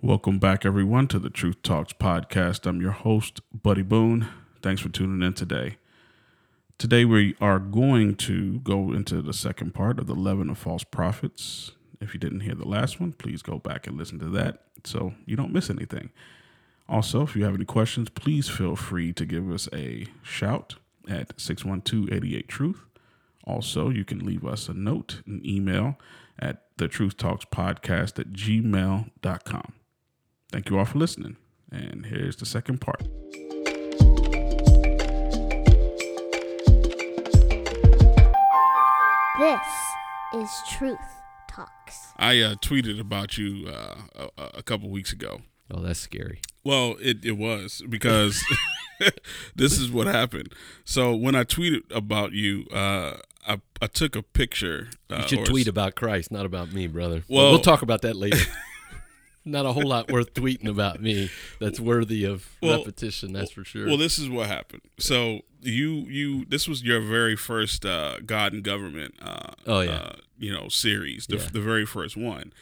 Welcome back, everyone, to the Truth Talks podcast. I'm your host, Buddy Boone. Thanks for tuning in today. Today, we are going to go into the second part of the Leaven of False Prophets. If you didn't hear the last one, please go back and listen to that so you don't miss anything. Also, if you have any questions, please feel free to give us a shout at 612 88 Truth. Also, you can leave us a note, an email at the Truth Talks Podcast at gmail.com. Thank you all for listening. And here's the second part. This is Truth Talks. I uh, tweeted about you uh, a, a couple weeks ago. Oh, that's scary. Well, it, it was because this is what happened. So when I tweeted about you, uh, I, I took a picture. Uh, You should or- tweet about Christ, not about me, brother. Well- we'll talk about that later. not a whole lot worth tweeting about me that's worthy of Well- repetition, that's for sure. Well, this is what happened. So you you this was your very first uh, God and government. Uh, Oh, yeah. uh, you know series, the, Yeah. the very first one,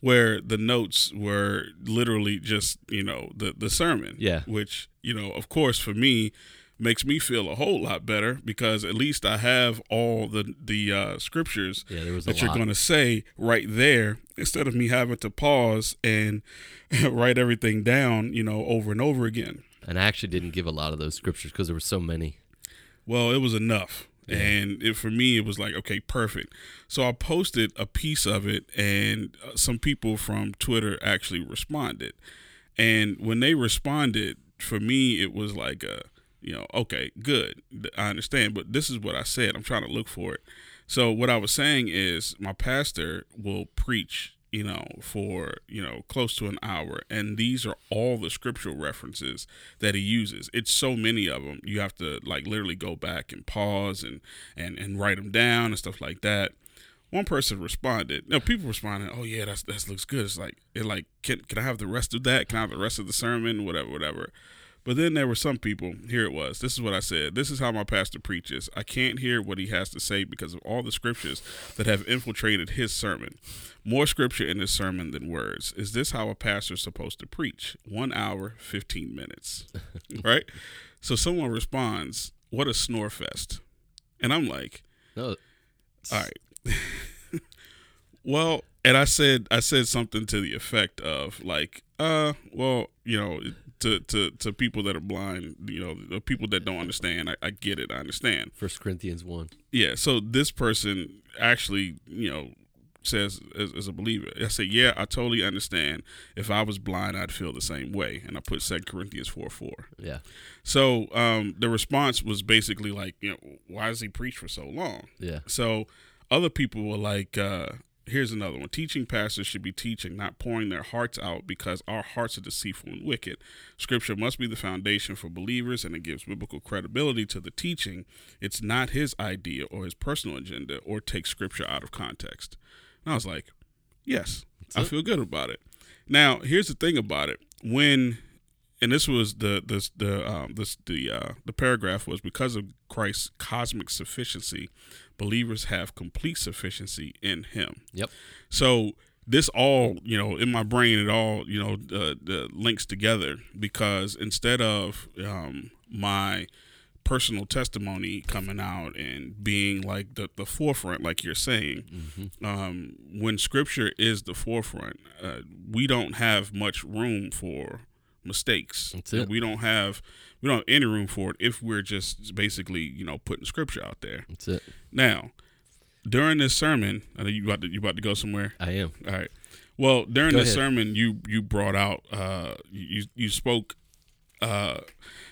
where the notes were literally just you know the the sermon. Yeah. Which you know, of course, for me makes me feel a whole lot better because at least I have all the the uh, scriptures yeah, there was that you're going to say right there instead of me having to pause and write everything down, you know, over and over again. and I actually didn't give a lot of those scriptures because there were so many. Well, it was enough. Yeah. And it, for me, it was like, okay, perfect. So I posted a piece of it, and uh, some people from Twitter actually responded. And when they responded, for me, it was like, a, you know, okay, good. I understand. But this is what I said. I'm trying to look for it. So what I was saying is, my pastor will preach, you know, for you know close to an hour, and these are all the scriptural references that he uses. It's so many of them. You have to like literally go back and pause and and and write them down and stuff like that. One person responded. No, people responded. Oh yeah, that's that looks good. It's like it like can can I have the rest of that? Can I have the rest of the sermon? Whatever, whatever. But then there were some people, here it was. This is what I said. This is how my pastor preaches. I can't hear what he has to say because of all the scriptures that have infiltrated his sermon. More scripture in his sermon than words. Is this how a pastor's supposed to preach? One hour, 15 minutes. right? So someone responds, What a snore fest. And I'm like, No, all right. well, and I said I said something to the effect of like, uh, well, you know, to to to people that are blind, you know, the people that don't understand, I, I get it, I understand. First Corinthians 1. Yeah. So this person actually, you know, says as, as a believer, I say, yeah, I totally understand. If I was blind, I'd feel the same way. And I put Second Corinthians four four. Yeah. So um, the response was basically like, you know, why does he preach for so long? Yeah. So other people were like, uh, here's another one. Teaching pastors should be teaching, not pouring their hearts out because our hearts are deceitful and wicked. Scripture must be the foundation for believers and it gives biblical credibility to the teaching. It's not his idea or his personal agenda or take scripture out of context. And I was like, yes, I it. feel good about it. Now, here's the thing about it. When and this was the this the um this the uh the paragraph was because of Christ's cosmic sufficiency, believers have complete sufficiency in Him. Yep. So this all you know in my brain, it all you know uh, the links together because instead of um my personal testimony coming out and being like the, the forefront like you're saying Mm-hmm. um, when scripture is the forefront, uh, we don't have much room for mistakes. That's it. We don't have we don't have any room for it if we're just basically you know putting scripture out there. That's it. Now, during this sermon, I know you about to, you about to go somewhere. I am. All right. Well, during Go this ahead. sermon, you you brought out uh, you you spoke uh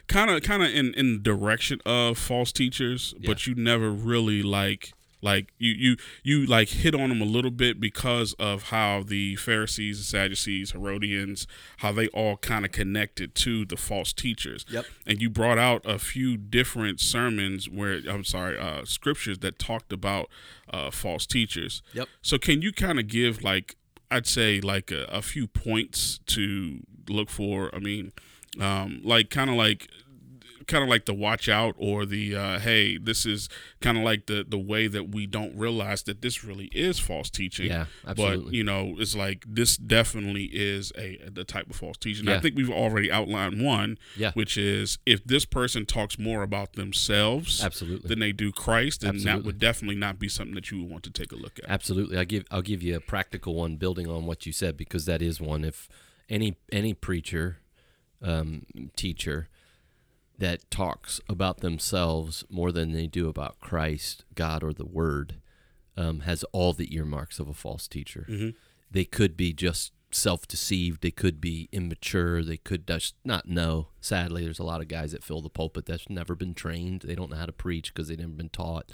kind of kind of in in direction of false teachers, but you never really like like you you you like hit on them a little bit because of how the Pharisees, the Sadducees, Herodians, how they all kind of connected to the false teachers. Yep. And you brought out a few different sermons where I'm sorry, uh scriptures that talked about uh false teachers. Yep. So can you kind of give like I'd say like a, a few points to look for? I mean, um, like kind of like kind of like the watch out or the uh, hey, this is kind of like the the way that we don't realize that this really is false teaching. Yeah, absolutely. But you know, it's like this definitely is a the type of false teaching. I think we've already outlined one, Yeah. which is if this person talks more about themselves Absolutely. than they do Christ, then that would definitely not be something that you would want to take a look at. Absolutely. I give I'll give you a practical one building on what you said because that is one. If any any preacher, um, teacher that talks about themselves more than they do about Christ, God, or the Word, um, has all the earmarks of a false teacher. They could be just self-deceived. They could be immature. They could just not know. Sadly, there's a lot of guys that fill the pulpit that's never been trained. They don't know how to preach because they've never been taught.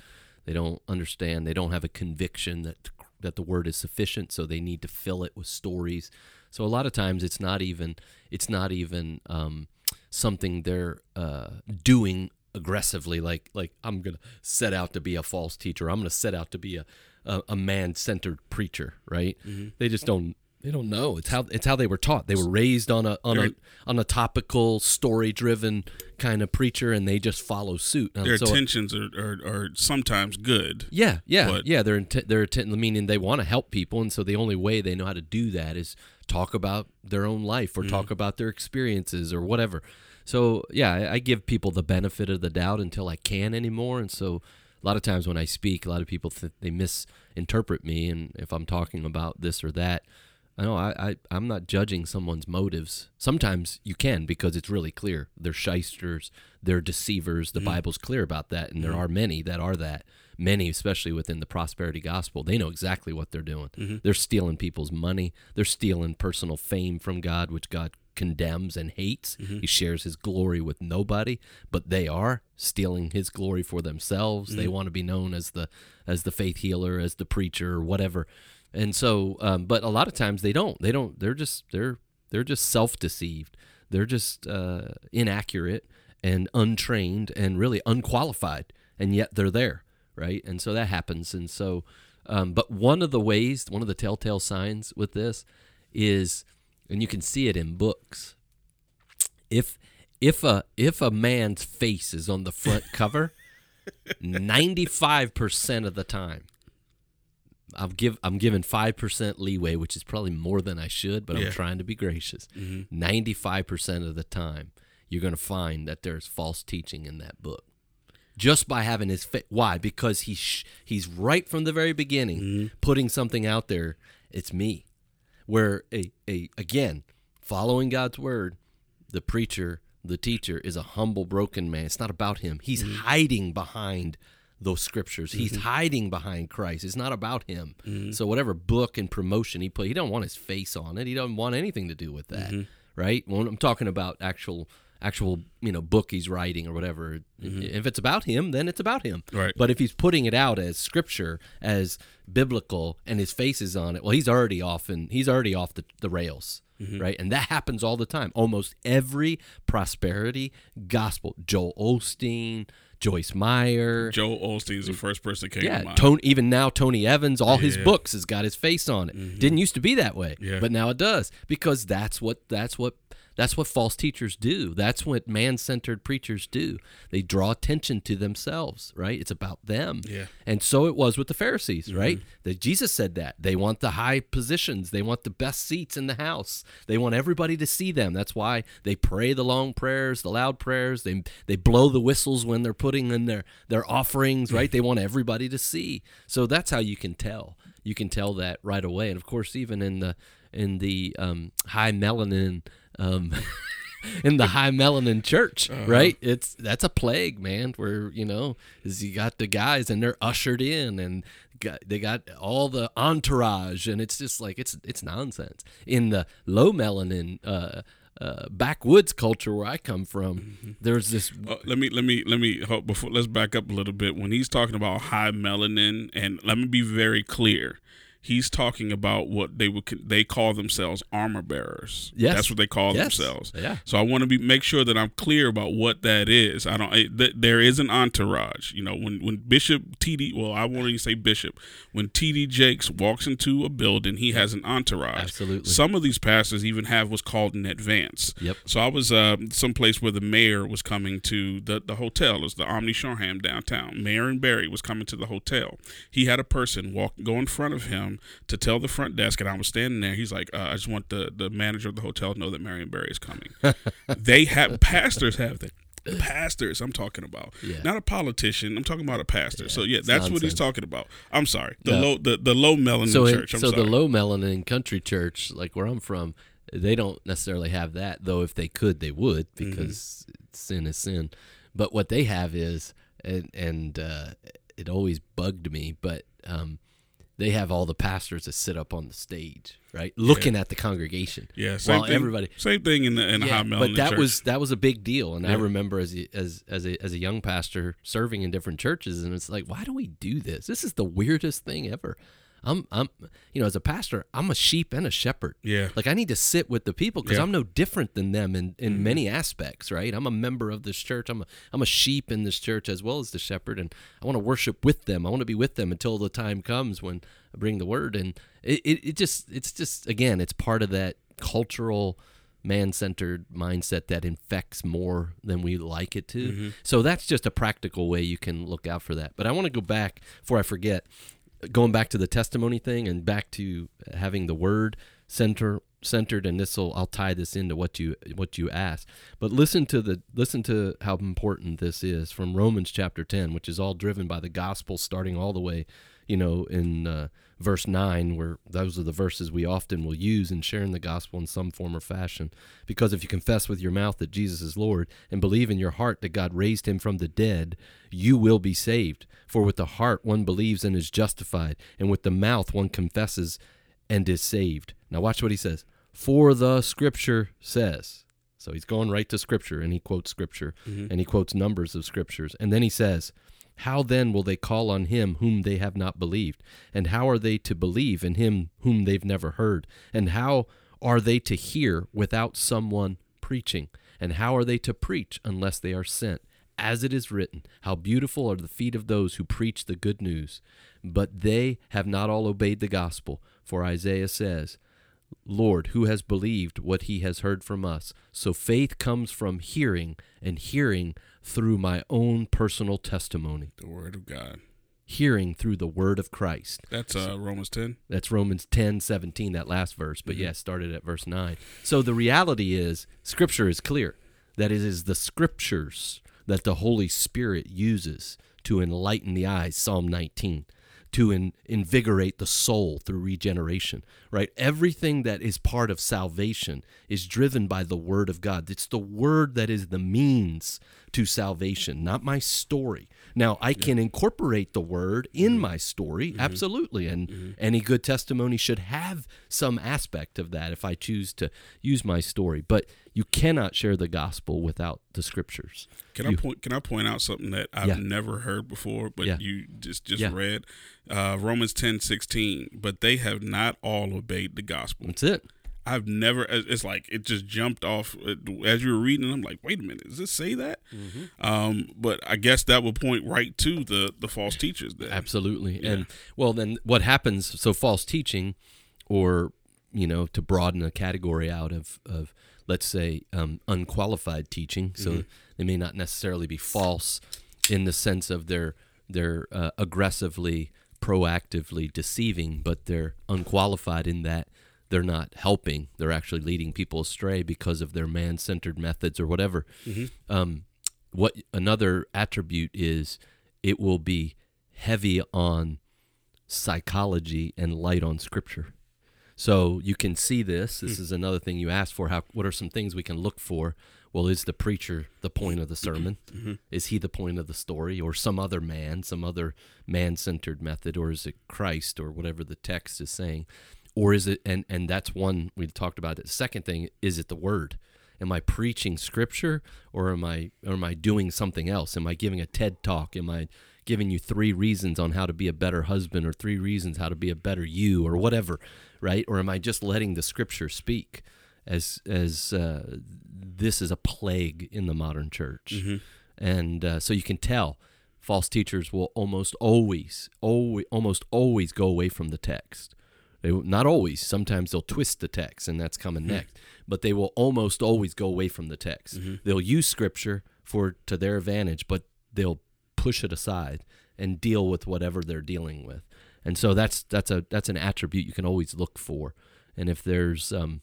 They don't understand. They don't have a conviction that that the word is sufficient, so they need to fill it with stories. So a lot of times it's not even it's not even um, something they're uh, doing aggressively. Like like I'm gonna set out to be a false teacher. I'm gonna set out to be a a, a man centered preacher. Right? They just don't. They don't know. It's how it's how they were taught. They were raised on a on a on a topical, story driven kind of preacher, and they just follow suit. And Their so- uh, intentions are, are, are sometimes good. yeah, yeah, yeah. They're intent. They're intent. Meaning they want to help people, and so the only way they know how to do that is talk about their own life or talk mm. about their experiences or whatever. So yeah, I, I give people the benefit of the doubt until I can anymore, and so a lot of times when I speak, a lot of people th- they misinterpret me, and if I'm talking about this or that. I know I, I I'm not judging someone's motives. Sometimes you can because it's really clear. They're shysters, they're deceivers. The mm-hmm. Bible's clear about that, and there mm-hmm. are many that are that. Many, especially within the prosperity gospel, they know exactly what they're doing. Mm-hmm. They're stealing people's money. They're stealing personal fame from God, which God condemns and hates. He shares his glory with nobody, but they are stealing his glory for themselves. They want to be known as the as the faith healer, as the preacher, or whatever. And so, um, but a lot of times they don't. They don't. They're just they're they're just self deceived. They're just uh, inaccurate and untrained and really unqualified, and yet they're there, right? And so that happens. And so, um, but one of the ways, one of the telltale signs with this is, and you can see it in books. If if a if a man's face is on the front cover, ninety five percent of the time, I'll give I'm giving five percent leeway, which is probably more than I should, but Yeah. I'm trying to be gracious. Mm-hmm. Ninety five percent of the time, you're going to find that there's false teaching in that book, just by having his face. Why? Because he's sh- he's right from the very beginning mm-hmm. putting something out there. It's me, where a a again following God's word, the preacher, the teacher is a humble, broken man. It's not about him. He's mm-hmm. hiding behind those scriptures. He's mm-hmm. hiding behind Christ. It's not about him. Mm-hmm. So whatever book and promotion he put, he don't want his face on it. He doesn't want anything to do with that, mm-hmm. right? When I'm talking about actual actual you know book he's writing or whatever if it's about him then it's about him Right. but if he's putting it out as scripture as biblical and his face is on it well he's already off and he's already off the, the rails right and that happens all the time almost every prosperity gospel joel osteen joyce meyer Joel Osteen's the mm. first person that came to yeah, mind. Tony, even now Tony Evans, all his books has got his face on it. Didn't mm-hmm. used to be that way, Yeah. but now it does because that's what that's what that's what false teachers do. That's what man-centered preachers do. They draw attention to themselves, right? It's about them. Yeah. And so it was with the Pharisees, right? That Jesus said that. They want the high positions, they want the best seats in the house. They want everybody to see them. That's why they pray the long prayers, the loud prayers. They they blow the whistles when they're putting in their their offerings, right? They want everybody to see. So that's how you can tell. You can tell that right away. And of course, even in the in the um, high melanin um, in the high melanin church, right? It's that's a plague, man. Where you know, is you got the guys and they're ushered in, and got, they got all the entourage, and it's just like it's it's nonsense. In the low melanin. Uh, uh, backwoods culture where I come from, there's this Uh, let me let me let me hold, before let's back up a little bit. When he's talking about high melanin, and let me be very clear, he's talking about what they would they call themselves armor bearers. Yes. that's what they call Yes. themselves. Yeah. So I want to be make sure that I'm clear about what that is. I don't. It, th- there is an entourage. You know, when when Bishop TD, well, I won't even say Bishop. When TD Jakes walks into a building, he has an entourage. Absolutely. Some of these pastors even have what's called an advance. Yep. So I was uh, someplace where the mayor was coming to the the hotel. It was the Omni Shoreham downtown. Marion Barry was coming to the hotel. He had a person walk go in front of him to tell the front desk, and I was standing there. He's like, uh, "I just want the the manager of the hotel to know that Marion Barry is coming." they have pastors have that. Pastors, I'm talking about, Yeah. not a politician. I'm talking about a pastor. so yeah, that's what he's talking about. I'm sorry, the Yeah. low, the, the low melanin so church. I'm so sorry. the low melanin country church, like where I'm from, they don't necessarily have that. Though if they could, they would Mm-hmm. because sin is sin. But what they have is, and and uh, it always bugged me, but um, they have all the pastors that sit up on the stage, right, looking at the congregation. yeah, same while thing. everybody same thing in the in the high melanin but that church. was that was a big deal, and I remember as a, as as a as a young pastor serving in different churches, and it's like, why do we do this? This is the weirdest thing ever. I'm I'm you know as a pastor, I'm a sheep and a shepherd. Yeah. like I need to sit with the people because Yeah. I'm no different than them in in mm-hmm. many aspects. Right, I'm a member of this church. I'm a I'm a sheep in this church as well as the shepherd, and I want to worship with them. I want to be with them until the time comes when I bring the word, and it, it, it just it's just again it's part of that cultural man-centered mindset that infects more than we like it to. Mm-hmm. So that's just a practical way you can look out for that. But I want to go back before I forget, going back to the testimony thing and back to having the word center centered and this will I'll tie this into what you what you asked. But listen to the listen to how important this is from Romans chapter 10, which is all driven by the gospel starting all the way, you know, in uh, verse 9 where those are the verses we often will use in sharing the gospel in some form or fashion. Because if you confess with your mouth that Jesus is Lord and believe in your heart that God raised him from the dead, you will be saved. For with the heart one believes and is justified, and with the mouth one confesses and is saved. Now, watch what he says. For the scripture says. So he's going right to scripture and he quotes scripture mm-hmm. and he quotes numbers of scriptures. And then he says, How then will they call on him whom they have not believed? And how are they to believe in him whom they've never heard? And how are they to hear without someone preaching? And how are they to preach unless they are sent? As it is written, How beautiful are the feet of those who preach the good news. But they have not all obeyed the gospel. For Isaiah says, Lord, who has believed what he has heard from us? So faith comes from hearing, and hearing through my own personal testimony. the word of God. Hearing through the word of Christ. That's uh, Romans 10. That's Romans 10, 17, that last verse. But yeah, started at verse 9. So the reality is, Scripture is clear that it is the Scriptures that the Holy Spirit uses to enlighten the eyes, Psalm 19, to in, invigorate the soul through regeneration, right? Everything that is part of salvation is driven by the Word of God. It's the Word that is the means to salvation, not my story. Now, I can incorporate the Word in mm-hmm. my story, mm-hmm. absolutely, and mm-hmm. any good testimony should have some aspect of that if I choose to use my story. But you cannot share the gospel without the Scriptures. Can I point? Can I point out something that I've Yeah. never heard before, but Yeah. you just just Yeah. read uh, Romans ten sixteen. But they have not all obeyed the gospel. That's it. I've never. It's like it just jumped off uh, as you were reading. I'm like, wait a minute, does this say that? Mm-hmm. Um, but I guess that would point right to the the false teachers. Then Absolutely. Yeah. And well, then what happens? So false teaching, or you know, to broaden a category out of of let's say um, unqualified teaching. So they may not necessarily be false in the sense of they're they're uh, aggressively, proactively deceiving, but they're unqualified in that they're not helping. They're actually leading people astray because of their man-centered methods or whatever. Mm-hmm. Um, what another attribute is, it will be heavy on psychology and light on scripture. So you can see this. This hmm. is another thing you asked for. How? What are some things we can look for? Well, is the preacher the point of the sermon? Mm-hmm. Is he the point of the story, or some other man, some other man-centered method, or is it Christ, or whatever the text is saying, or is it? And and that's one we talked about. The second thing is it the word? Am I preaching scripture, or am I or am I doing something else? Am I giving a TED talk? Am I giving you three reasons on how to be a better husband or three reasons how to be a better you or whatever, right? Or am I just letting the scripture speak as as uh, this is a plague in the modern church? And uh, so you can tell false teachers will almost always, always, almost always go away from the text. They not always. Sometimes they'll twist the text, and that's coming next. But they will almost always go away from the text. They'll use scripture for to their advantage, but they'll push it aside and deal with whatever they're dealing with. And so that's that's a that's an attribute you can always look for. And if there's um,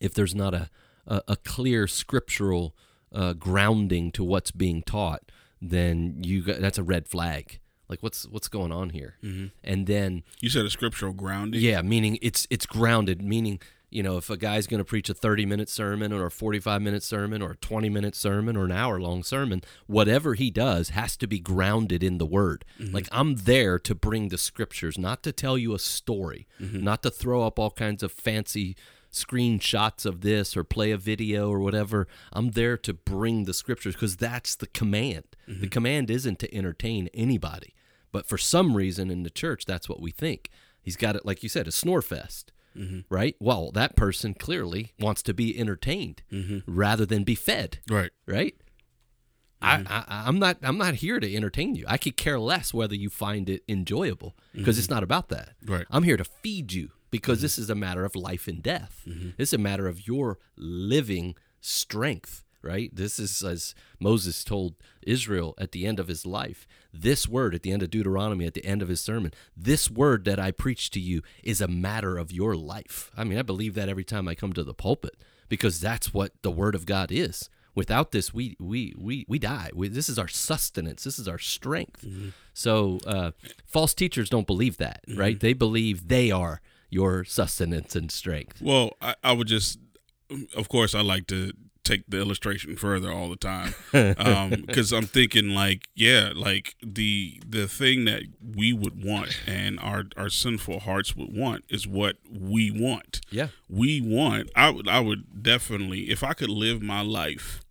if there's not a a, a clear scriptural uh, grounding to what's being taught, then you got, that's a red flag. Like what's what's going on here? Mm-hmm. And then You said a scriptural grounding. yeah, meaning it's it's grounded. Meaning you know if a guy's going to preach a thirty minute sermon or a forty five minute sermon or a twenty minute sermon or an hour long sermon, whatever he does has to be grounded in the Word. Mm-hmm. Like I'm there to bring the scriptures, not to tell you a story, mm-hmm. not to throw up all kinds of fancy screenshots of this or play a video or whatever. I'm there to bring the scriptures because that's the command. The command isn't to entertain anybody. But for some reason in the church, that's what we think. He's got it, like you said, a snore fest, mm-hmm. right? Well, that person clearly wants to be entertained mm-hmm. rather than be fed, Right. right? Mm-hmm. I, I, I'm not. I'm not here to entertain you. I could care less whether you find it enjoyable because it's not about that. Right. I'm here to feed you because this is a matter of life and death. It's a matter of your living strength, right? This is as Moses told Israel at the end of his life. This word at the end of Deuteronomy, at the end of his sermon, this word that I preach to you is a matter of your life. I mean, I believe that every time I come to the pulpit because that's what the word of God is. Without this, we we we we die. We, this is our sustenance. This is our strength. So uh, false teachers don't believe that, right? They believe they are your sustenance and strength. Well, I, I would just, of course, I like to take the illustration further all the time because I'm thinking like, yeah, like the the thing that we would want and our our sinful hearts would want is what we want. Yeah. We want. I would. I would definitely, if I could live my life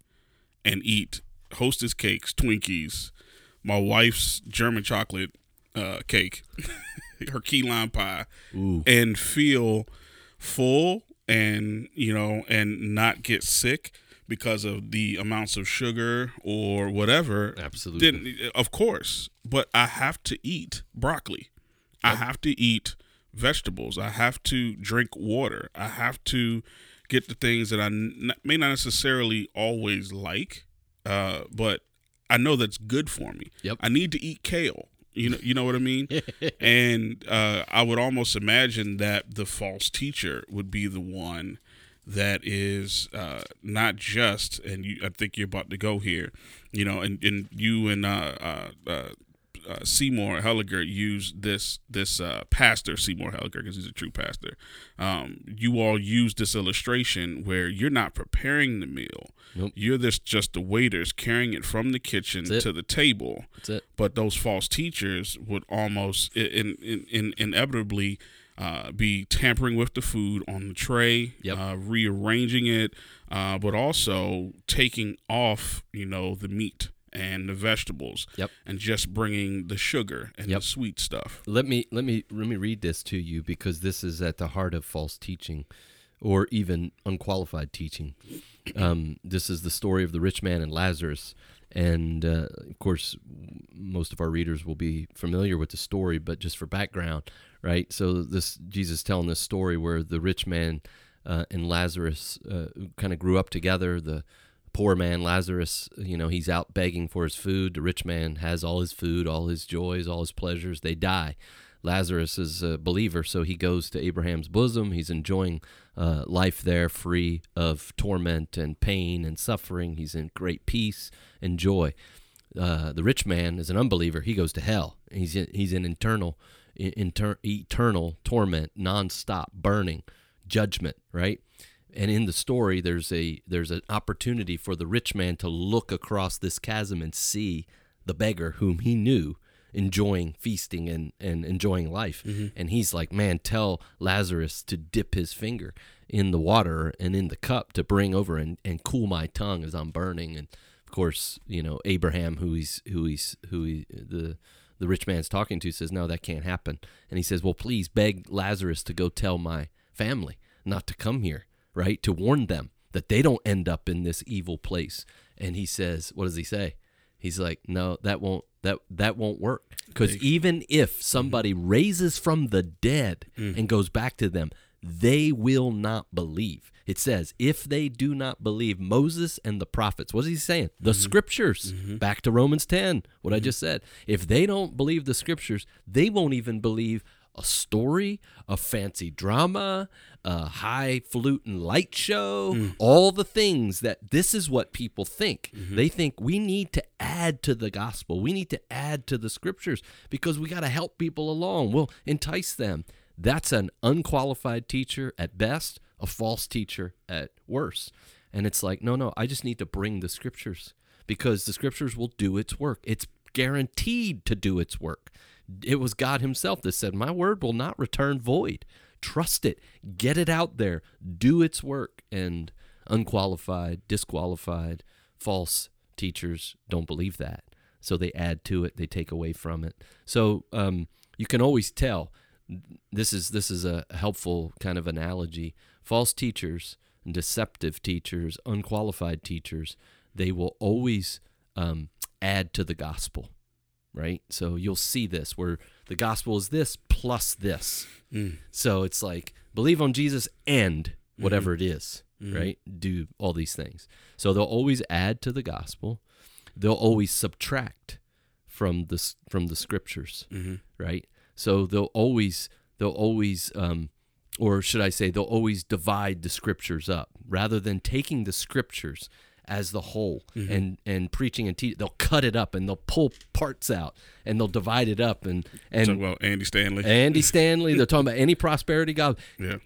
and eat Hostess cakes, Twinkies, my wife's German chocolate uh, cake, her key lime pie, Ooh. and feel full and you know and not get sick because of the amounts of sugar or whatever. Absolutely. then of course but i have to eat broccoli. I have to eat vegetables. I have to drink water. I have to get the things that i n- may not necessarily always like uh, but i know that's good for me. Yep. i need to eat kale. You know, you know what I mean. and uh, I would almost imagine that the false teacher would be the one that is uh, not just, and you, I think you're about to go here, you know, and, and you and uh, uh, uh, uh, Seymour Helliger use this this uh, pastor Seymour Helliger because he's a true pastor. Um, you all use this illustration where you're not preparing the meal. Nope. You're this just the waiters carrying it from the kitchen to the table That's it. but those false teachers would almost in, in, in, inevitably uh, be tampering with the food on the tray, Yep. uh, rearranging it, uh, but also taking off, you know, the meat and the vegetables, Yep. and just bringing the sugar and Yep. the sweet stuff. Let me let me let me read this to you because this is at the heart of false teaching, or even unqualified teaching. Um, this is the story of the rich man and Lazarus, and uh, of course, most of our readers will be familiar with the story. But just for background, right? So this Jesus telling this story where the rich man uh, and Lazarus uh, kind of grew up together. The poor man Lazarus, you know, he's out begging for his food. The rich man has all his food, all his joys, all his pleasures. They die. Lazarus is a believer, so he goes to Abraham's bosom. He's enjoying uh, life there, free of torment and pain and suffering. He's in great peace and joy. Uh, the rich man is an unbeliever. He goes to hell. He's in, he's in internal, inter, eternal torment, nonstop, burning, judgment. Right and in the story there's a there's an opportunity for the rich man to look across this chasm and see the beggar whom he knew enjoying feasting and, and enjoying life mm-hmm. and he's like man tell lazarus to dip his finger in the water and in the cup to bring over and, and cool my tongue as i'm burning and of of course, you know Abraham, who he's who he's who he, the the rich man's talking to, says, "No, that can't happen." And he says, "Well, please beg Lazarus to go tell my family not to come here, right? To warn them that they don't end up in this evil place." And he says, "What does he say?" He's like, "No, that won't that that won't work because even if somebody mm-hmm. raises from the dead mm. and goes back to them, they will not believe." It says, if they do not believe Moses and the prophets, what is he saying? The mm-hmm. scriptures. Mm-hmm. Back to Romans 10, what I just said. If they don't believe the scriptures, they won't even believe a story, a fancy drama, a high highfalutin light show, mm. all the things that this is what people think. Mm-hmm. They think we need to add to the gospel. We need to add to the scriptures because we got to help people along. We'll entice them. That's an unqualified teacher at best, a false teacher at worst. And it's like, no, no, I just need to bring the scriptures because the scriptures will do its work. It's guaranteed to do its work. It was God Himself that said, My word will not return void. Trust it, get it out there, do its work. And unqualified, disqualified, false teachers don't believe that. So they add to it, they take away from it. So um, you can always tell. This is this is a helpful kind of analogy. False teachers, deceptive teachers, unqualified teachers, they will always um, add to the gospel, right? So you'll see this where the gospel is this plus this. Mm. So it's like believe on Jesus and whatever mm-hmm. it is, mm-hmm. right? Do all these things. So they'll always add to the gospel. They'll always subtract from the from the scriptures, mm-hmm. right? So they'll always they'll always um, or should I say they'll always divide the scriptures up rather than taking the scriptures as the whole mm-hmm. and and preaching and teaching they'll cut it up and they'll pull parts out and they'll divide it up and and Talk about Andy Stanley. Andy Stanley they're talking about any prosperity God. Yeah.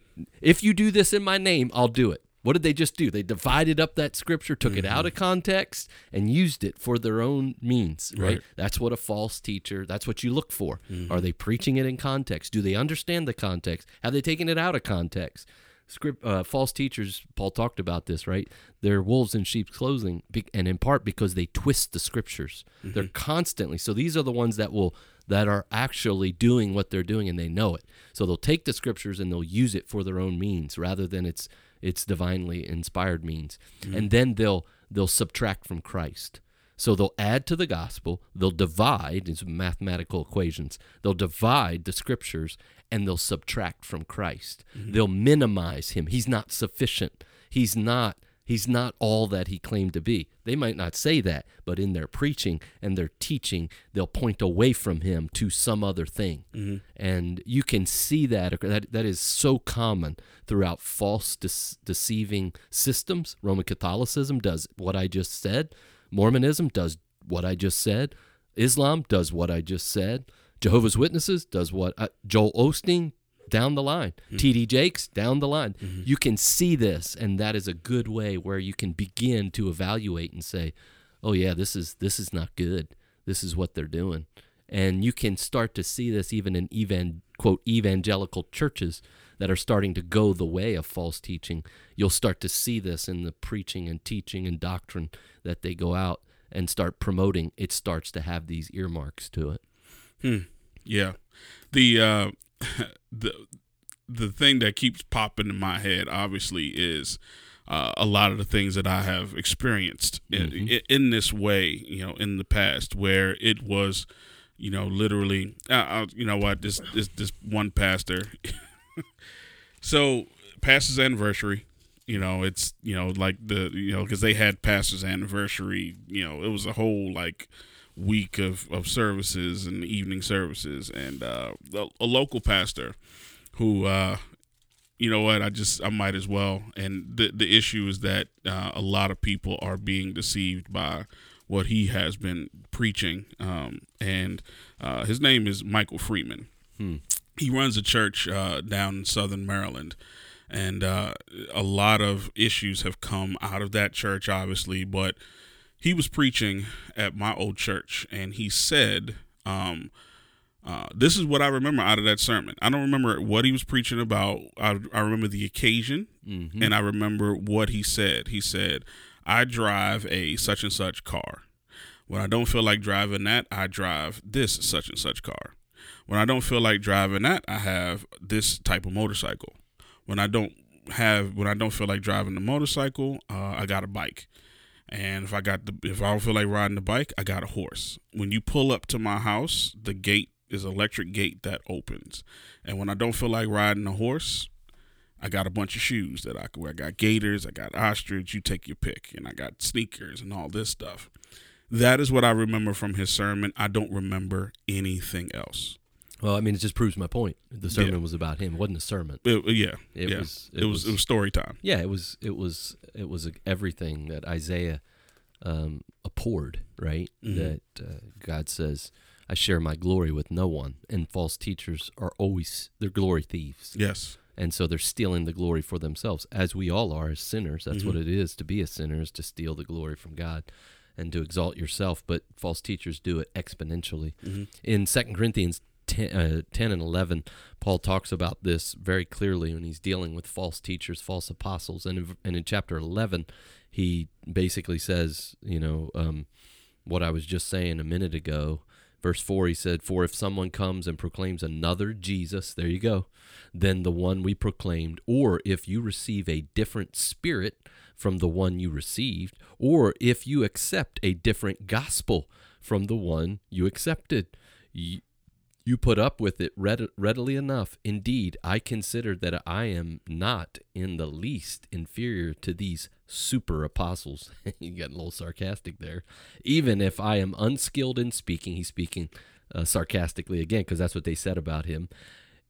if you do this in my name I'll do it. What did they just do? They divided up that scripture took it out mm-hmm. of context and used it for their own means right, Right. that's what a false teacher that's what you look for. Mm-hmm. Are they preaching it in context? Do they understand the context? Have they taken it out of context script uh, false teachers paul talked about this right? They're wolves in sheep's clothing and in part because they twist the scriptures. They're constantly so these are the ones that will that are actually doing what they're doing and they know it. So they'll take the scriptures and they'll use it for their own means rather than its its divinely inspired means. And then they'll they'll subtract from christ so they'll add to the gospel, they'll divide, these mathematical equations, they'll divide the scriptures and they'll subtract from Christ. Mm-hmm. They'll minimize him. He's not sufficient. He's not he's not all that he claimed to be. They might not say that, but in their preaching and their teaching, they'll point away from him to some other thing. Mm-hmm. And you can see that that that is so common throughout false dece- deceiving systems. Roman Catholicism does what I just said. Mormonism does what I just said. Islam does what I just said. Jehovah's Witnesses does what uh, Joel Osteen down the line. TD Jakes down the line. You can see this and that is a good way where you can begin to evaluate and say, "Oh yeah, this is this is not good. This is what they're doing." And you can start to see this even in evan quote evangelical churches that are starting to go the way of false teaching. You'll start to see this in the preaching and teaching and doctrine that they go out and start promoting. It starts to have these earmarks to it. Yeah. The uh the the thing that keeps popping in my head obviously is uh, a lot of the things that I have experienced in, in, in this way, you know, in the past where it was, you know, literally, uh, you know what, this this this one pastor. so, pastor's anniversary, you know, it's you know like the you know because they had pastor's anniversary, you know, it was a whole like week of, of services and evening services. And uh, a, a local pastor who uh, you know what i just i might as well. And the the issue is that uh, a lot of people are being deceived by what he has been preaching. Um, and uh, his name is michael freeman he runs a church uh, down in southern maryland and uh, a lot of issues have come out of that church obviously but he was preaching at my old church and he said um, uh, this is what I remember out of that sermon. I don't remember what he was preaching about. I, I remember the occasion and I remember what he said. He said, I drive a such and such car. When I don't feel like driving that, I drive this such and such car. When I don't feel like driving that, I have this type of motorcycle. When I don't have when I don't feel like driving the motorcycle, uh, I got a bike. And if I got the if I don't feel like riding the bike, I got a horse. When you pull up to my house, the gate is electric gate that opens. And when I don't feel like riding a horse, I got a bunch of shoes that I can wear. I got gaiters, I got ostrich, you take your pick, and I got sneakers and all this stuff. That is what I remember from his sermon. I don't remember anything else. Well, I mean, it just proves my point. The sermon Yeah. was about him. It wasn't a sermon. It- yeah, It yeah. was- It, it was. was- It was story time. Yeah, it was. It was. It was everything that Isaiah um, abhorred. Right. Mhm. That uh, God says, "I share my glory with no one," and false teachers are always they're glory thieves, Yes. and so they're stealing the glory for themselves, as we all are as sinners. That's what Mhm. it is to be a sinner is to steal the glory from God. And to exalt yourself, but false teachers do it exponentially. Mhm. In Second Corinthians 10, uh, 10 and 11, Paul talks about this very clearly when he's dealing with false teachers, false apostles. And in, and in chapter 11, he basically says, you know, um, what I was just saying a minute ago. Verse 4, he said, For if someone comes and proclaims another Jesus, there you go, than the one we proclaimed, or if you receive a different spirit from the one you received, or if you accept a different gospel from the one you accepted, you, put up with it read, readily enough. Indeed, I consider that I am not in the least inferior to these super apostles. you got a little sarcastic there. Even if I am unskilled in speaking, he's speaking uh, sarcastically again because that's what they said about him.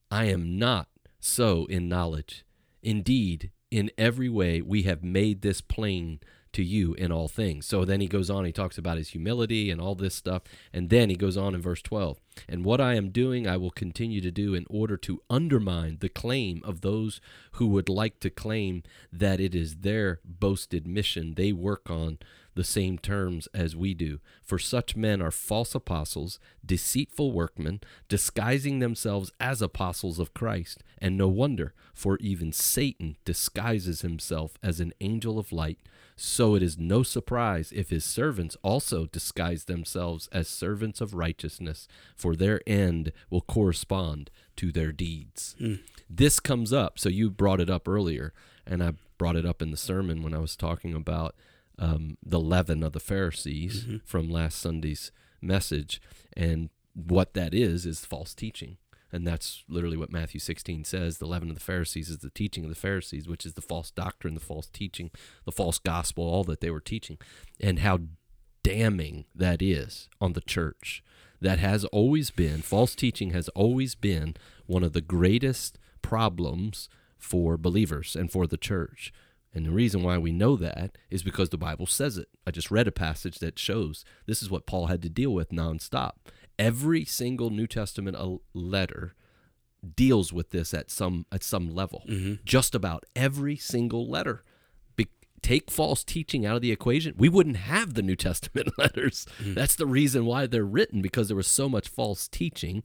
I am not so in knowledge. Indeed, in every way we have made this plain to you in all things. So then he goes on, he talks about his humility and all this stuff. And then he goes on in verse 12. And what I am doing, I will continue to do in order to undermine the claim of those who would like to claim that it is their boasted mission they work on the same terms as we do. For such men are false apostles, deceitful workmen, disguising themselves as apostles of Christ. And no wonder, for even Satan disguises himself as an angel of light. So it is no surprise if his servants also disguise themselves as servants of righteousness, for their end will correspond to their deeds. Hmm. This comes up. So you brought it up earlier, and I brought it up in the sermon when I was talking about um, the leaven of the Pharisees from last Sunday's message. And what that is, is false teaching. And that's literally what Matthew 16 says. The leaven of the Pharisees is the teaching of the Pharisees, which is the false doctrine, the false teaching, the false gospel, all that they were teaching. And how damning that is on the church. That has always been, false teaching has always been one of the greatest problems for believers and for the church. And the reason why we know that is because the Bible says it. I just read a passage that shows this is what Paul had to deal with nonstop. Every single New Testament uh, letter deals with this at some at some level. Just about every single letter. Be- take false teaching out of the equation, we wouldn't have the New Testament letters. That's the reason why they're written because there was so much false teaching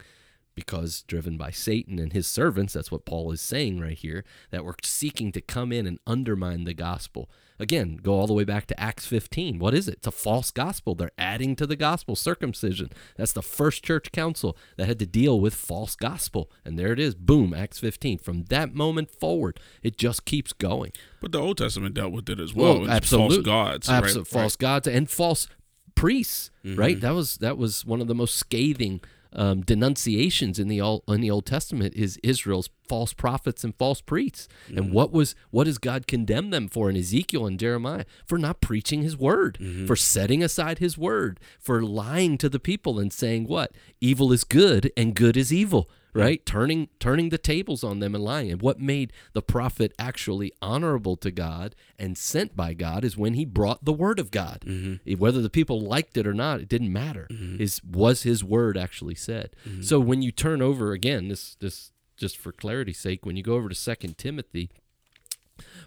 because driven by Satan and his servants, that's what Paul is saying right here, that we're seeking to come in and undermine the gospel. Again, go all the way back to Acts 15. What is it? It's a false gospel. They're adding to the gospel circumcision. That's the first church council that had to deal with false gospel. And there it is. Boom, Acts 15. From that moment forward, it just keeps going. But the Old Testament dealt with it as well. It's absolutely. False gods. Abso- right? false gods and false priests. Mm-hmm. Right. That was that was one of the most scathing um, denunciations in the old in the Old Testament is Israel's false prophets and false priests. Mm-hmm. And what was what does God condemn them for in Ezekiel and Jeremiah for not preaching His word, Mm-hmm. for setting aside His word, for lying to the people and saying what evil is good and good is evil right? Turning turning the tables on them and lying. And what made the prophet actually honorable to god and sent by god is when he brought the word of god. Mm-hmm. It- whether the people liked it or not it didn't matter. Mm-hmm. Is was his word actually said? Mm-hmm. So when you turn over again this this just for clarity's sake when you go over to second timothy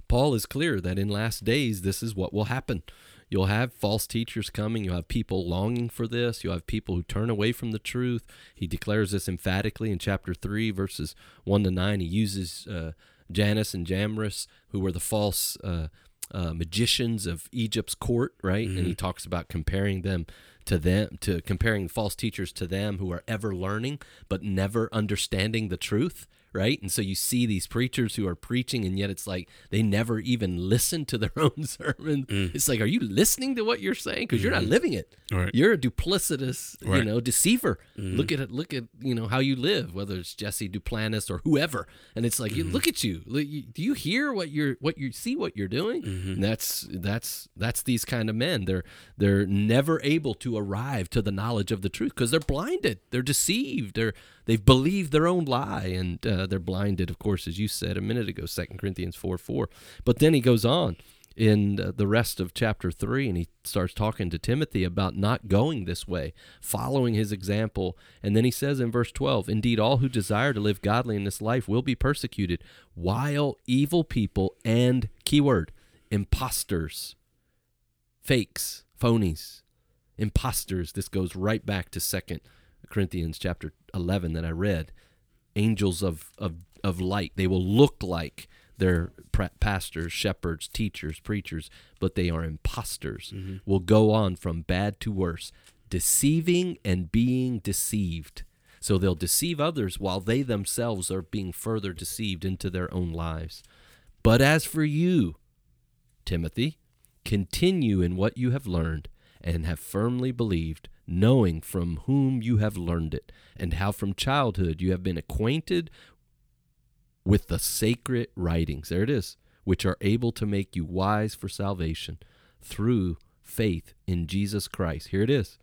Paul is clear that in last days this is what will happen. You'll have false teachers coming. You'll have people longing for this. You'll have people who turn away from the truth. He declares this emphatically in chapter 3, verses 1 to 9. He uses uh, Jannes and Jambres, who were the false uh, uh, magicians of Egypt's court, right? And he talks about comparing them to them, to comparing false teachers to them who are ever learning but never understanding the truth, right? And so you see these preachers who are preaching, and yet it's like they never even listen to their own sermon. Mm. It's like, are you listening to what you're saying? Because you're not mm-hmm. living it. Right. You're a duplicitous, you know, deceiver. Mm-hmm. Look at it. Look at you know how you live, whether it's Jesse Duplantis or whoever. And it's like, you mm-hmm. look at you. Do you hear what you're what you see what you're doing? And that's that's that's these kind of men. They're they're never able to arrive to the knowledge of the truth because they're blinded. They're deceived. They're they've believed their own lie and uh, they're blinded. Of course, as you said a minute ago, Second Corinthians four four. But then he goes on in uh, the rest of chapter 3 and he starts talking to Timothy about not going this way following his example and then he says in verse 12 indeed all who desire to live godly in this life will be persecuted while evil people and keyword imposters fakes phonies imposters this goes right back to second corinthians chapter 11 that i read angels of, of, of light. They will look like they're pastors, shepherds, teachers, preachers, but they are imposters. Mm-hmm. Will go on from bad to worse, deceiving and being deceived. So they'll deceive others while they themselves are being further deceived into their own lives. But as for you, Timothy, continue in what you have learned and have firmly believed, knowing from whom you have learned it, and how from childhood you have been acquainted with the sacred writings. There it is, which are able to make you wise for salvation through faith in Jesus Christ. Here it is.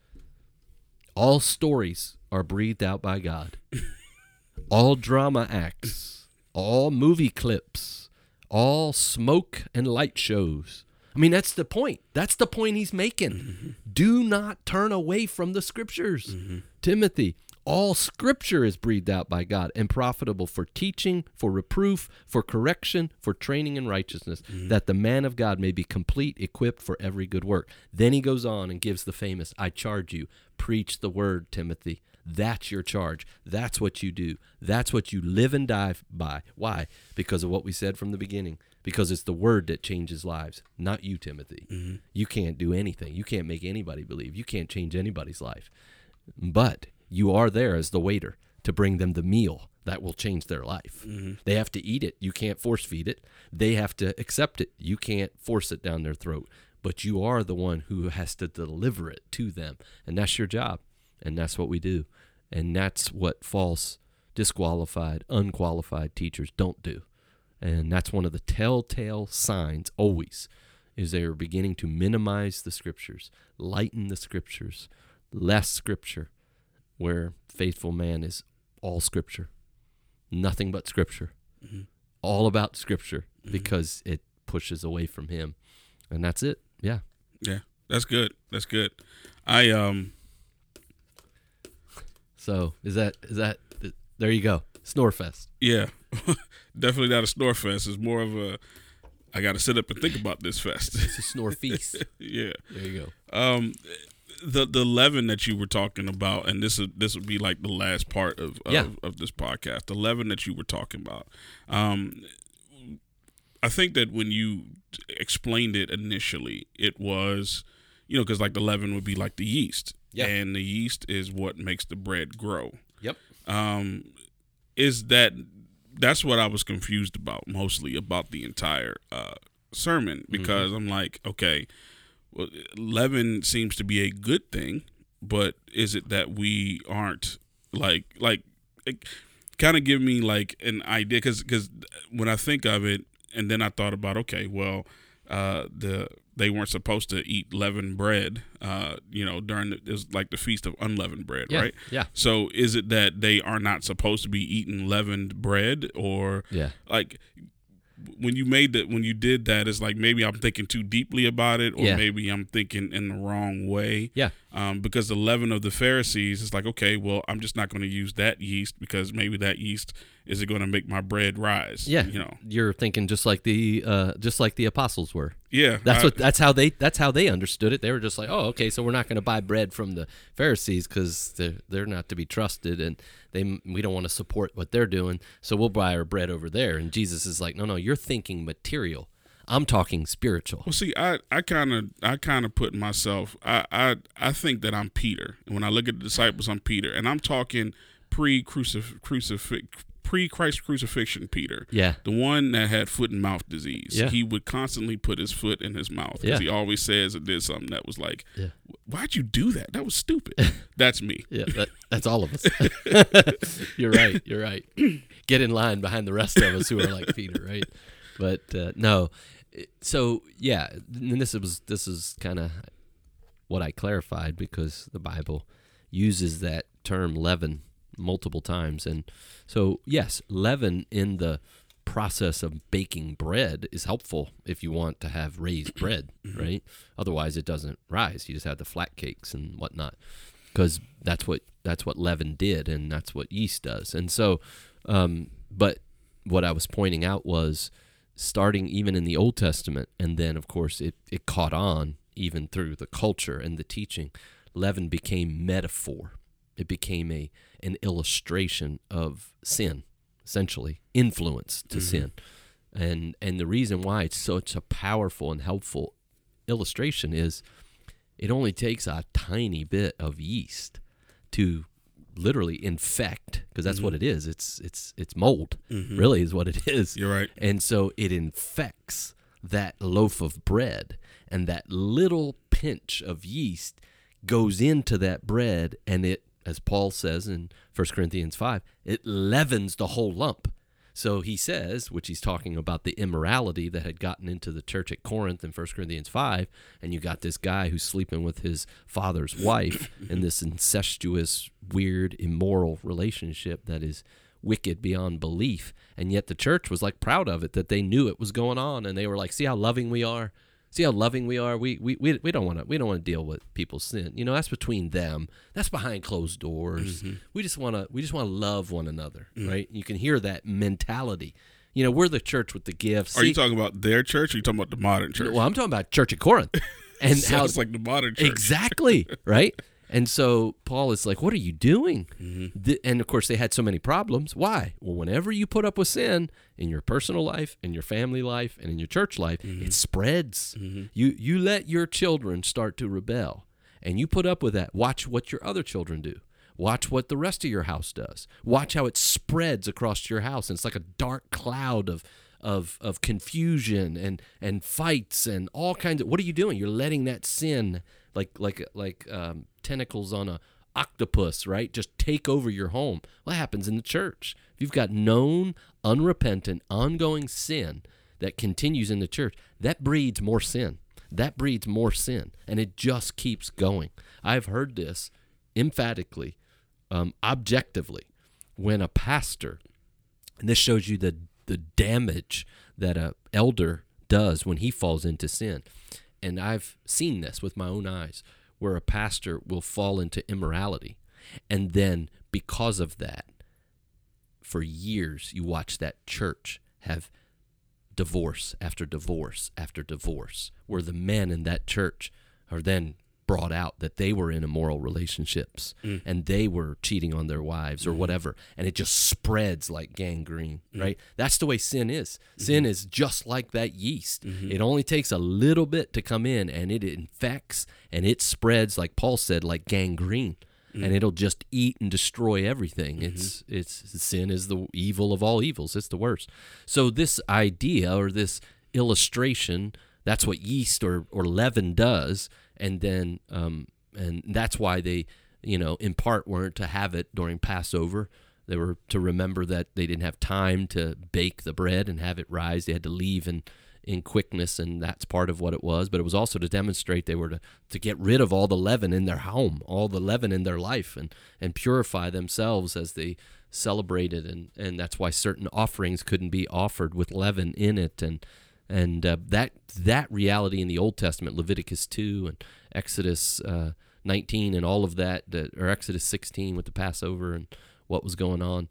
All stories are breathed out by God. all drama acts, all movie clips, all smoke and light shows. I mean, that's the point. That's the point he's making. Mm-hmm. Do not turn away from the scriptures. Mm-hmm. Timothy, all scripture is breathed out by God and profitable for teaching, for reproof, for correction, for training in righteousness, mm-hmm. that the man of God may be complete, equipped for every good work. Then he goes on and gives the famous I charge you, preach the word, Timothy. That's your charge. That's what you do. That's what you live and die by. Why? Because of what we said from the beginning. Because it's the word that changes lives, not you, Timothy. Mm-hmm. You can't do anything. You can't make anybody believe. You can't change anybody's life. But you are there as the waiter to bring them the meal that will change their life. Mm-hmm. They have to eat it. You can't force feed it. They have to accept it. You can't force it down their throat. But you are the one who has to deliver it to them. And that's your job. And that's what we do. And that's what false, disqualified, unqualified teachers don't do. And that's one of the telltale signs always is they are beginning to minimize the scriptures, lighten the scriptures, less scripture, where faithful man is all scripture, nothing but scripture, all about scripture because it pushes away from him. And that's it. Yeah. Yeah, that's good. That's good. I um So is that, is that, there you go. Snorefest. yeah, definitely not a snore fest. It's more of a I got to sit up and think about this fest. It's a snore feast. yeah. There you go. Um, the the leaven that you were talking about, and this is this would be like the last part of of, Yeah. of this podcast. The leaven that you were talking about. Um, I think that when you explained it initially, it was, you know, because like the leaven would be like the yeast, Yeah. and the yeast is what makes the bread grow. Yep. Um, is that that's what I was confused about mostly about the entire uh, sermon because I'm like, okay, well, leaven seems to be a good thing, but is it that we aren't like like it kind of give me like an idea because because when I think of it and then I thought about okay, well, uh, the they weren't supposed to eat leavened bread, uh, you know, during the, it was like the feast of unleavened bread, Yeah. right? Yeah. So is it that they are not supposed to be eating leavened bread or Yeah. like when you made that when you did that it's like maybe I'm thinking too deeply about it or Yeah. maybe I'm thinking in the wrong way. Yeah. Um, because the leaven of the Pharisees is like, okay, well, I'm just not going to use that yeast because maybe that yeast is it going to make my bread rise. Yeah. You know. You're thinking just like the uh just like the apostles were. Yeah. That's I- what that's how they that's how they understood it. They were just like, "Oh, okay, so we're not going to buy bread from the Pharisees cuz they're, they're not to be trusted and they we don't want to support what they're doing. So we'll buy our bread over there." And Jesus is like, "No, no, you're thinking material. I'm talking spiritual. Well, see, I I kind of I kind of put myself. I I I think that I'm Peter. And when I look at the disciples, I'm Peter, and I'm talking pre crucif crucifix pre Christ crucifixion Peter. Yeah. The one that had foot and mouth disease. Yeah. He would constantly put his foot in his mouth Yeah. because he always says or did something that was like, Yeah. "Why'd you do that? That was stupid." That's me. Yeah, that, that's all of us. you're right. You're right. Get in line behind the rest of us who are like Peter, right? But uh, no. So yeah, and this was this is kind of what I clarified because the Bible uses that term leaven multiple times, and so yes, leaven in the process of baking bread is helpful if you want to have raised bread, right? Otherwise, it doesn't rise. You just have the flat cakes and whatnot because that's what that's what leaven did, and that's what yeast does. And so, um, but what I was pointing out was starting even in the Old Testament, and then of course it it caught on even through the culture and the teaching. Leaven became metaphor. It became a an illustration of sin, essentially influence to mm-hmm. sin, and and the reason why it's such a powerful and helpful illustration is it only takes a tiny bit of yeast to literally infect because that's what mm-hmm. it is. It's it's it's mold mm-hmm. really is what it is. You're right. and so it infects that loaf of bread and that little pinch of yeast goes into that bread and it as paul says in 1 corinthians 5 it leavens the whole lump so he says, which he's talking about the immorality that had gotten into the church at Corinth in 1 Corinthians 5, and you got this guy who's sleeping with his father's wife in this incestuous, weird, immoral relationship that is wicked beyond belief. And yet the church was like proud of it, that they knew it was going on, and they were like, see how loving we are? See how loving we are. We we, we, we don't want to we don't want to deal with people's sin. You know that's between them. That's behind closed doors. Mm-hmm. We just want to we just want to love one another, mm. right? You can hear that mentality. You know we're the church with the gifts. Are you talking about their church? or Are you talking about the modern church? well, I'm talking about Church at Corinth, and how Sounds like the modern church. Exactly, right? And so Paul is like, What are you doing? Mm-hmm. And of course, they had so many problems. Why? Well, whenever you put up with sin in your personal life, in your family life, and in your church life, Mm-hmm. it spreads. You, you let your children start to rebel, and you put up with that. Watch what your other children do. Watch what the rest of your house does. Watch how it spreads across your house. And it's like a dark cloud of of of confusion and and fights and all kinds of what are you doing you're letting that sin like like like um, tentacles on a octopus right? Just take over your home. What happens in the church? If you've got known unrepentant ongoing sin that continues in the church that breeds more sin. That breeds more sin and it just keeps going. I've heard this emphatically um, objectively. When a pastor and this shows you the the damage that a elder does when he falls into sin. And I've seen this with my own eyes where a pastor will fall into immorality. And then because of that for years you watch that church have divorce after divorce after divorce where the men in that church are then brought out that they were in immoral relationships mm. and they were cheating on their wives or mm-hmm. whatever. And it just spreads like gangrene mm-hmm. right? That's the way sin is. Mm-hmm. Sin is just like that yeast. It only takes a little bit to come in and it infects and it spreads like paul said like gangrene. And mm. it'll just eat and destroy everything. It's it's sin is the evil of all evils. It's the worst. So this idea or this illustration, that's what yeast or or leaven does, and then um and that's why they you know in part weren't to have it during Passover. They were to remember that they didn't have time to bake the bread and have it rise. They had to leave and in quickness, and that's part of what it was. But it was also to demonstrate they were to, to get rid of all the leaven in their home, all the leaven in their life, and, and purify themselves as they celebrated. And, and that's why certain offerings couldn't be offered with leaven in it. And and uh, that that reality in the Old Testament, Leviticus two and Exodus uh, nineteen, and all of that, that, or Exodus sixteen with the Passover and what was going on.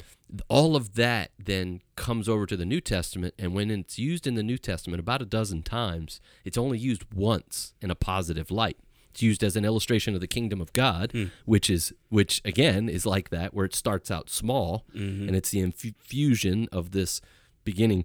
All of that then comes over to the New Testament, and when it's used in the New Testament about a dozen times, it's only used once in a positive light. It's used as an illustration of the kingdom of God, which is which again is like that, where it starts out small, and it's the infusion of this beginning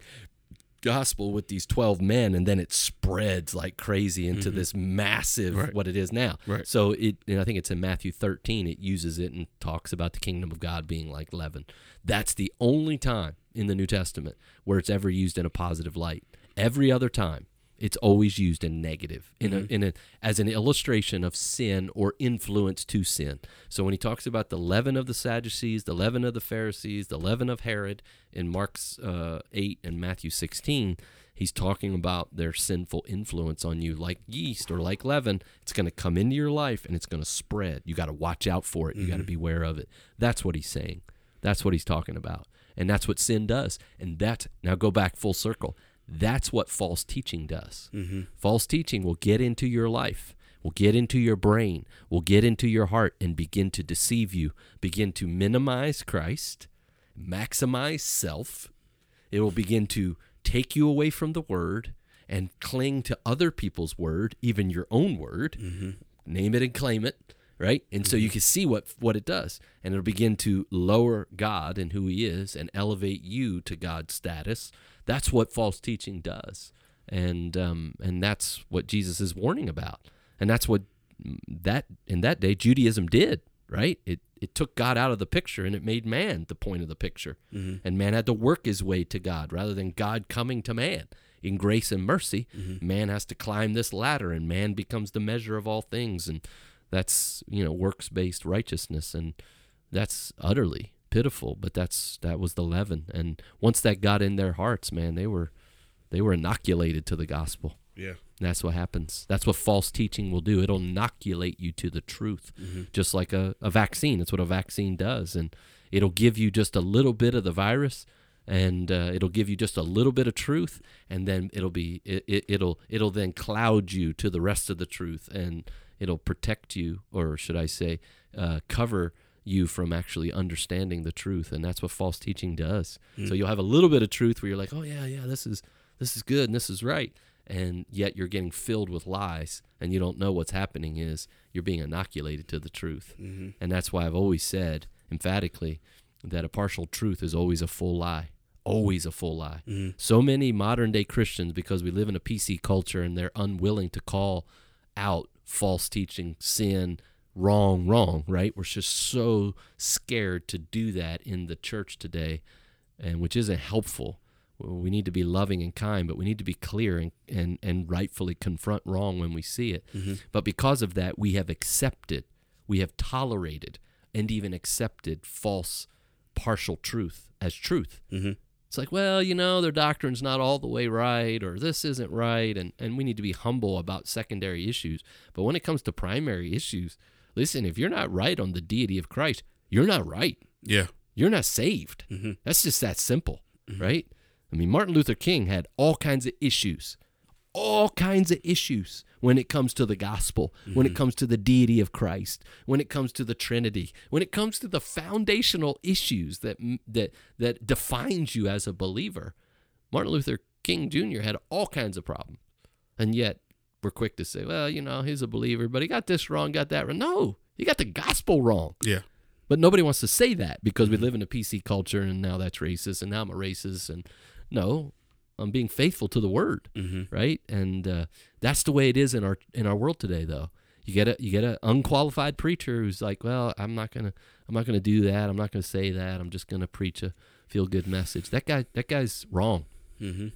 gospel with these 12 men and then it spreads like crazy into mm-hmm. this massive Right. what it is now. Right. so it and i think it's in matthew 13 it uses it and talks about the kingdom of god being like leaven. That's the only time in the new testament where it's ever used in a positive light. Every other time it's always used in negative in a, in a as an illustration of sin or influence to sin. So when he talks about the leaven of the sadducees the leaven of the pharisees the leaven of herod in mark's uh, 8 and matthew 16 he's talking about their sinful influence on you like yeast or like leaven. It's going to come into your life and it's going to spread. You got to watch out for it. You got to beware of it. That's what he's saying. That's what he's talking about. And that's what sin does. And that now go back full circle that's what false teaching does mm-hmm. false teaching will get into your life will get into your brain will get into your heart and begin to deceive you begin to minimize christ maximize self it will begin to take you away from the word and cling to other people's word, even your own word. Mm-hmm. Name it and claim it, right? And so you mm-hmm. can see what what it does, and it'll begin to lower God and who He is, and elevate you to God's status. That's what false teaching does, and um, and that's what Jesus is warning about, and that's what that in that day Judaism did, right? It it took God out of the picture and it made man the point of the picture. And man had to work his way to God rather than God coming to man. In grace and mercy, man has to climb this ladder and man becomes the measure of all things and that's, you know, works-based righteousness and that's utterly pitiful, but that's that was the leaven and once that got in their hearts, man, they were they were inoculated to the gospel. Yeah. That's what happens. That's what false teaching will do. It'll inoculate you to the truth, just like a, a vaccine. That's what a vaccine does. And it'll give you just a little bit of the virus and uh, it'll give you just a little bit of truth and then it'll be it, it, it'll it'll then cloud you to the rest of the truth and it'll protect you or should i say uh, cover you from actually understanding the truth and that's what false teaching does. So hmm. you'll have a little bit of truth where you're like oh yeah yeah this is this is good and this is right and yet you're getting filled with lies and you don't know what's happening is you're being inoculated to the truth. Mm-hmm. And that's why i've always said emphatically that a partial truth is always a full lie always a full lie. Mm-hmm. So many modern day christians because we live in a pc culture and they're unwilling to call out false teaching sin wrong wrong right we're just so scared to do that in the church today and which isn't helpful we need to be loving and kind, but we need to be clear and, and, and rightfully confront wrong when we see it. Mm-hmm. But because of that, we have accepted, we have tolerated, and even accepted false partial truth as truth. Mm-hmm. It's like, well, you know, their doctrine's not all the way right, or this isn't right, and, and we need to be humble about secondary issues. But when it comes to primary issues, listen, if you're not right on the deity of Christ, you're not right Yeah. you're not saved. Mm-hmm. That's just that simple, mm-hmm. right? I mean, Martin Luther King had all kinds of issues, all kinds of issues when it comes to the gospel, when it mm-hmm. comes to the deity of Christ, when it comes to the Trinity, when it comes to the foundational issues that that that defines you as a believer. Martin Luther King Jr. had all kinds of problems, and yet we're quick to say, well, you know, he's a believer, but he got this wrong, got that wrong. No, he got the gospel wrong. Yeah. But nobody wants to say that because we live in a PC culture and now that's racist and now I'm a racist and no, I'm being faithful to the word, right? And uh, that's the way it is in our in our world today though. You get a you get an unqualified preacher who's like, "Well, I'm not going to I'm not to do that. I'm not going to say that. I'm just going to preach a feel good message." That guy that guy's wrong. Mm-hmm.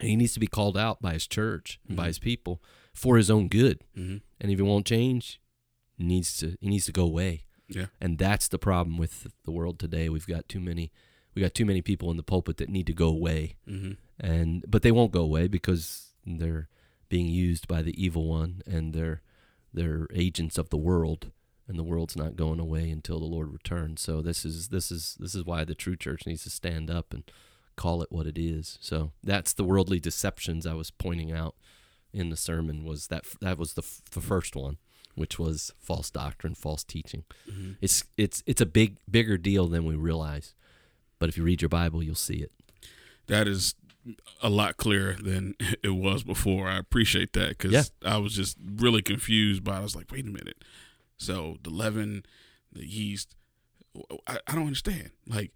And he needs to be called out by his church and by his people for his own good. Mm-hmm. And if he won't change, he needs to he needs to go away Yeah. and that's the problem with the world today we've got too many we got too many people in the pulpit that need to go away Mm-hmm. and but they won't go away because they're being used by the evil one and they're they're agents of the world and the world's not going away until the lord returns so this is this is this is why the true church needs to stand up and call it what it is so that's the worldly deceptions i was pointing out in the sermon was that that was the, f- the first one which was false doctrine false teaching mm-hmm. it's it's it's a big bigger deal than we realize but if you read your bible you'll see it That is a lot clearer than it was before. I appreciate that because Yeah. I was just really confused by. it. I was like, wait a minute. So the leaven, the yeast, I, I don't understand. Like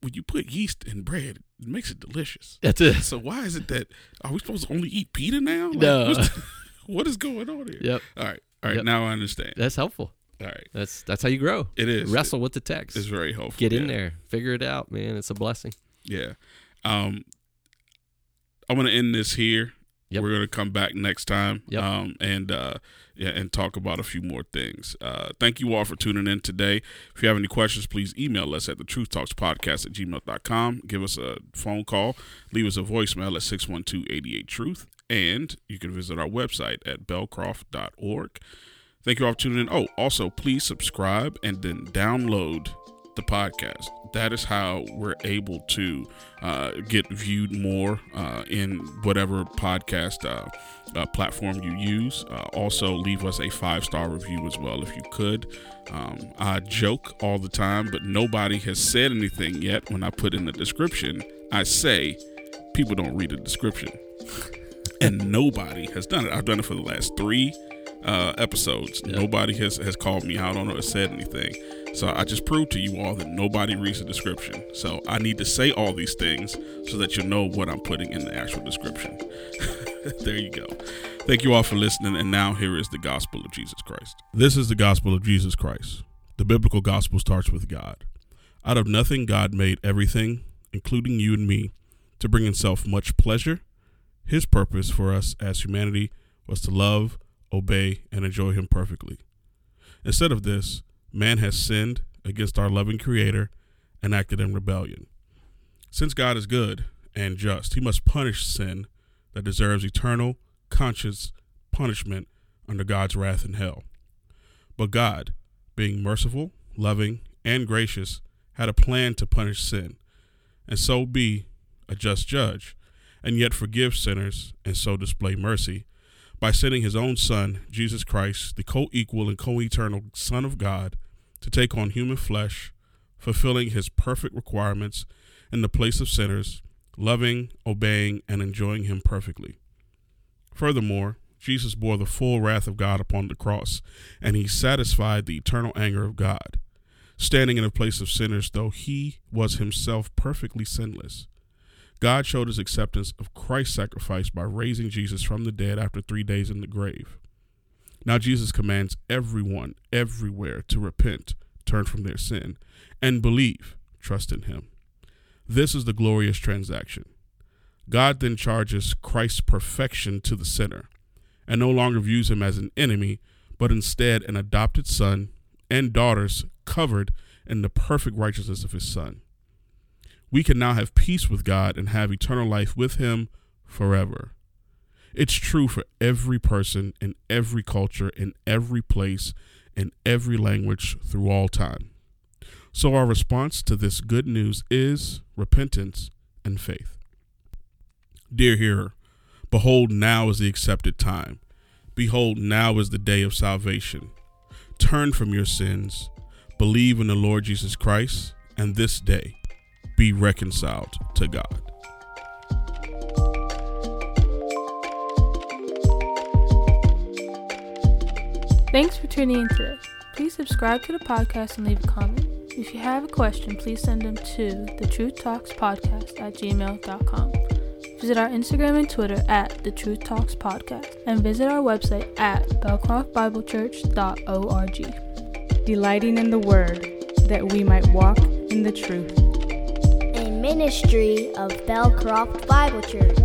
when you put yeast in bread, it makes it delicious. That's it. So why is it that are we supposed to only eat pita now? Like, No. what is going on here? Yep. All right. All right. Yep. Now I understand. That's helpful. All right. That's that's how you grow. It is. Wrestle with the text. It's very helpful. Get in there. Figure it out, man. It's a blessing. Yeah. Um, I'm gonna end this here. Yep. We're gonna come back next time. Yep. Um, and uh, yeah, and talk about a few more things. Uh, thank you all for tuning in today. If you have any questions, please email us at the Truth Talks Podcast at gmail.com. Give us a phone call. Leave us a voicemail at 612-88 Truth. And you can visit our website at belcroft.org. Thank you all for tuning in. Oh, also, please subscribe and then download the podcast. That is how we're able to uh, get viewed more uh, in whatever podcast uh, uh, platform you use. Uh, also, leave us a five star review as well if you could. Um, I joke all the time, but nobody has said anything yet. When I put in the description, I say people don't read the description. and nobody has done it. I've done it for the last three uh, episodes. Yep. Nobody has, has called me out on it or said anything. So I just proved to you all that nobody reads the description. So I need to say all these things so that you know what I'm putting in the actual description. there you go. Thank you all for listening. And now here is the gospel of Jesus Christ. This is the gospel of Jesus Christ. The biblical gospel starts with God. Out of nothing, God made everything, including you and me, to bring himself much pleasure. His purpose for us as humanity was to love, obey, and enjoy him perfectly. Instead of this, man has sinned against our loving Creator and acted in rebellion. Since God is good and just, he must punish sin that deserves eternal, conscious punishment under God's wrath in hell. But God, being merciful, loving, and gracious, had a plan to punish sin, and so be a just judge, and yet forgive sinners, and so display mercy by sending his own Son, Jesus Christ, the co equal and co eternal Son of God, to take on human flesh, fulfilling his perfect requirements in the place of sinners, loving, obeying, and enjoying him perfectly. Furthermore, Jesus bore the full wrath of God upon the cross, and he satisfied the eternal anger of God, standing in the place of sinners, though he was himself perfectly sinless. God showed his acceptance of Christ's sacrifice by raising Jesus from the dead after three days in the grave. Now, Jesus commands everyone, everywhere, to repent, turn from their sin, and believe, trust in him. This is the glorious transaction. God then charges Christ's perfection to the sinner, and no longer views him as an enemy, but instead an adopted son and daughters covered in the perfect righteousness of his son we can now have peace with God and have eternal life with Him forever. It's true for every person in every culture, in every place, in every language through all time. So, our response to this good news is repentance and faith. Dear hearer, behold, now is the accepted time. Behold, now is the day of salvation. Turn from your sins, believe in the Lord Jesus Christ, and this day be reconciled to God. Thanks for tuning in today. Please subscribe to the podcast and leave a comment. If you have a question, please send them to the Truth Talks Podcast at gmail.com. Visit our Instagram and Twitter at the Truth Talks Podcast and visit our website at belcroftbiblechurch.org. delighting in the word, that we might walk in the truth. A ministry of Belcroft Bible Church.